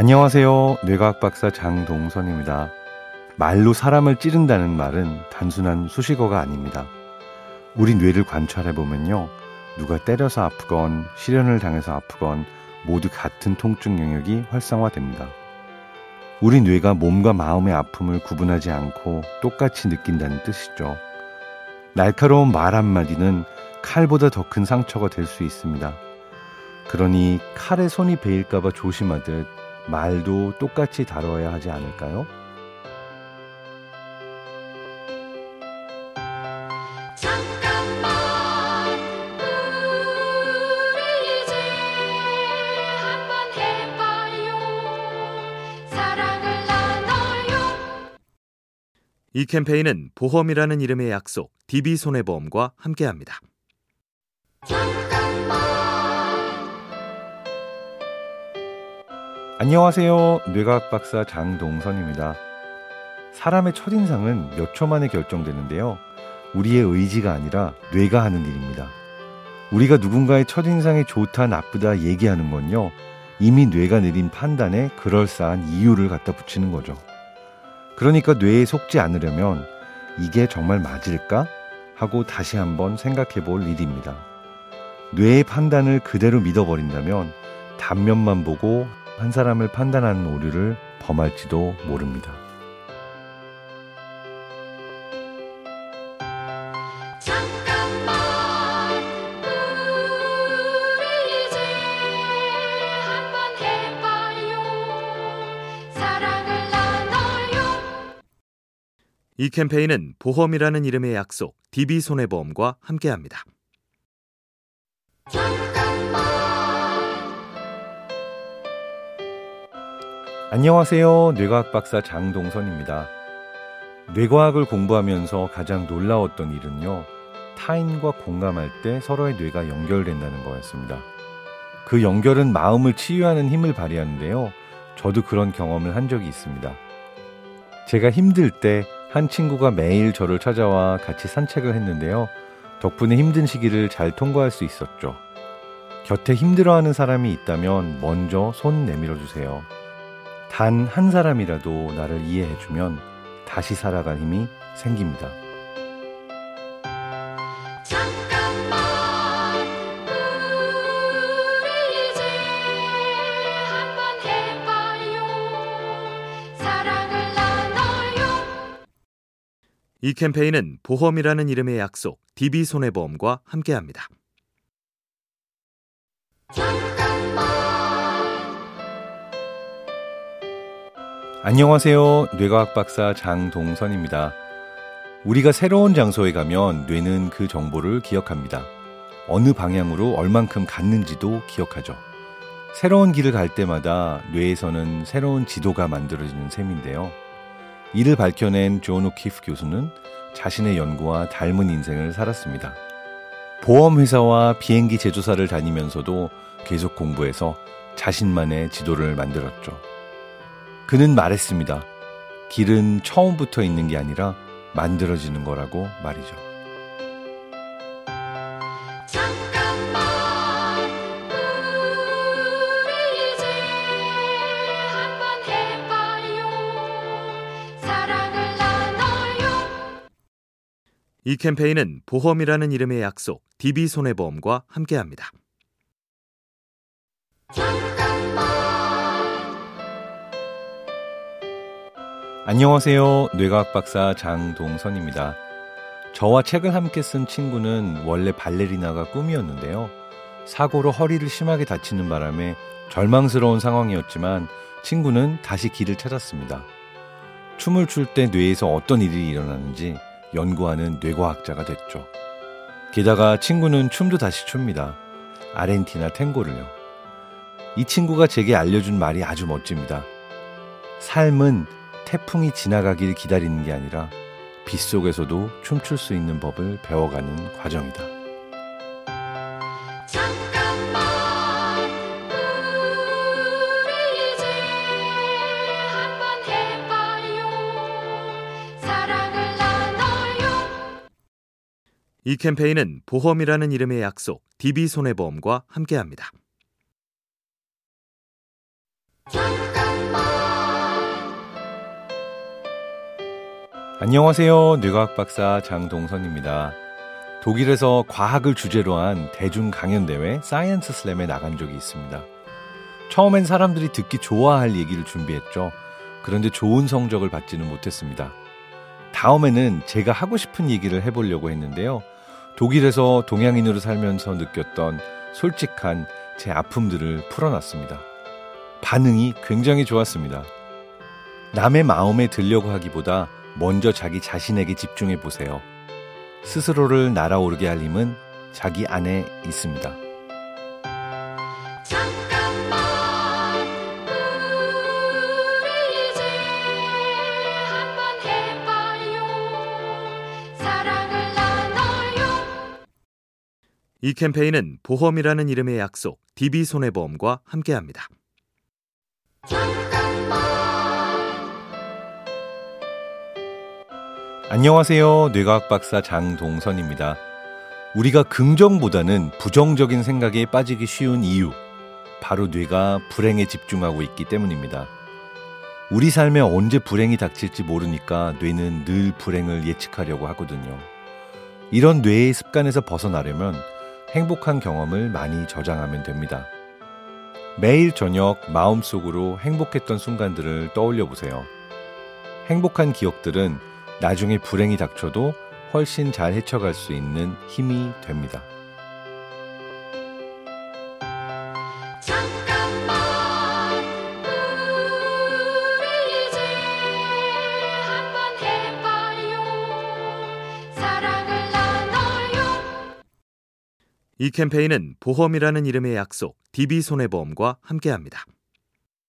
안녕하세요. 뇌과학 박사 장동선입니다. 말로 사람을 찌른다는 말은 단순한 수식어가 아닙니다. 우리 뇌를 관찰해 보면요. 누가 때려서 아프건 실현을 당해서 아프건 모두 같은 통증 영역이 활성화됩니다. 우리 뇌가 몸과 마음의 아픔을 구분하지 않고 똑같이 느낀다는 뜻이죠. 날카로운 말 한마디는 칼보다 더 큰 상처가 될 수 있습니다. 그러니 칼에 손이 베일까봐 조심하듯 말도 똑같이 다뤄야 하지 않을까요? 이 캠페인은 보험이라는 이름의 약속 DB손해보험과 함께합니다. 안녕하세요. 뇌과학 박사 장동선입니다. 사람의 첫인상은 몇 초 만에 결정되는데요. 우리의 의지가 아니라 뇌가 하는 일입니다. 우리가 누군가의 첫인상이 좋다, 나쁘다 얘기하는 건요. 이미 뇌가 내린 판단에 그럴싸한 이유를 갖다 붙이는 거죠. 그러니까 뇌에 속지 않으려면 이게 정말 맞을까? 하고 다시 한번 생각해 볼 일입니다. 뇌의 판단을 그대로 믿어버린다면 단면만 보고 한 사람을 판단하는 오류를 범할지도 모릅니다. 이 캠페인은 보험이라는 이름의 약속 DB손해보험과 함께합니다. 안녕하세요. 뇌과학 박사 장동선입니다. 뇌과학을 공부하면서 가장 놀라웠던 일은요. 타인과 공감할 때 서로의 뇌가 연결된다는 거였습니다. 그 연결은 마음을 치유하는 힘을 발휘하는데요. 저도 그런 경험을 한 적이 있습니다. 제가 힘들 때 한 친구가 매일 저를 찾아와 같이 산책을 했는데요. 덕분에 힘든 시기를 잘 통과할 수 있었죠. 곁에 힘들어하는 사람이 있다면 먼저 손 내밀어 주세요. 단 한 사람이라도 나를 이해해주면 다시 살아갈 힘이 생깁니다. 이 캠페인은 보험이라는 이름의 약속 DB손해보험과 함께합니다. 안녕하세요. 뇌과학 박사 장동선입니다. 우리가 새로운 장소에 가면 뇌는 그 정보를 기억합니다. 어느 방향으로 얼만큼 갔는지도 기억하죠. 새로운 길을 갈 때마다 뇌에서는 새로운 지도가 만들어지는 셈인데요. 이를 밝혀낸 존 오키프 교수는 자신의 연구와 닮은 인생을 살았습니다. 보험회사와 비행기 제조사를 다니면서도 계속 공부해서 자신만의 지도를 만들었죠. 그는 말했습니다. 길은 처음부터 있는 게 아니라 만들어지는 거라고 말이죠. 이 캠페인은 보험이라는 이름의 약속 DB손해보험과 함께합니다. 안녕하세요. 뇌과학 박사 장동선입니다. 저와 책을 함께 쓴 친구는 원래 발레리나가 꿈이었는데요. 사고로 허리를 심하게 다치는 바람에 절망스러운 상황이었지만 친구는 다시 길을 찾았습니다. 춤을 출 때 뇌에서 어떤 일이 일어나는지 연구하는 뇌과학자가 됐죠. 게다가 친구는 춤도 다시 춥니다. 아르헨티나 탱고를요. 이 친구가 제게 알려준 말이 아주 멋집니다. 삶은 태풍이 지나가길 기다리는 게 아니라 빗속에서도 춤출 수 있는 법을 배워가는 과정이다. 이 캠페인은 보험이라는 이름의 약속 DB손해보험과 함께합니다. 안녕하세요. 뇌과학 박사 장동선입니다. 독일에서 과학을 주제로 한 대중 강연 대회 science slam에 나간 적이 있습니다. 처음엔 사람들이 듣기 좋아할 얘기를 준비했죠. 그런데 좋은 성적을 받지는 못했습니다. 다음에는 제가 하고 싶은 얘기를 해보려고 했는데요. 독일에서 동양인으로 살면서 느꼈던 솔직한 제 아픔들을 풀어놨습니다. 반응이 굉장히 좋았습니다. 남의 마음에 들려고 하기보다 먼저 자기 자신에게 집중해 보세요. 스스로를 날아오르게 할 힘은 자기 안에 있습니다. 잠깐만 우리 이제 한번 해봐요 사랑을 나눠요 이 캠페인은 보험이라는 이름의 약속 DB손해보험과 함께합니다. 안녕하세요. 뇌과학 박사 장동선입니다. 우리가 긍정보다는 부정적인 생각에 빠지기 쉬운 이유, 바로 뇌가 불행에 집중하고 있기 때문입니다. 우리 삶에 언제 불행이 닥칠지 모르니까 뇌는 늘 불행을 예측하려고 하거든요. 이런 뇌의 습관에서 벗어나려면 행복한 경험을 많이 저장하면 됩니다. 매일 저녁 마음속으로 행복했던 순간들을 떠올려 보세요. 행복한 기억들은 나중에 불행이 닥쳐도 훨씬 잘 헤쳐갈 수 있는 힘이 됩니다. 잠깐만 우리 이제 한번 해봐요 사랑을 나눠요 이 캠페인은 보험이라는 이름의 약속 DB손해보험과 함께합니다.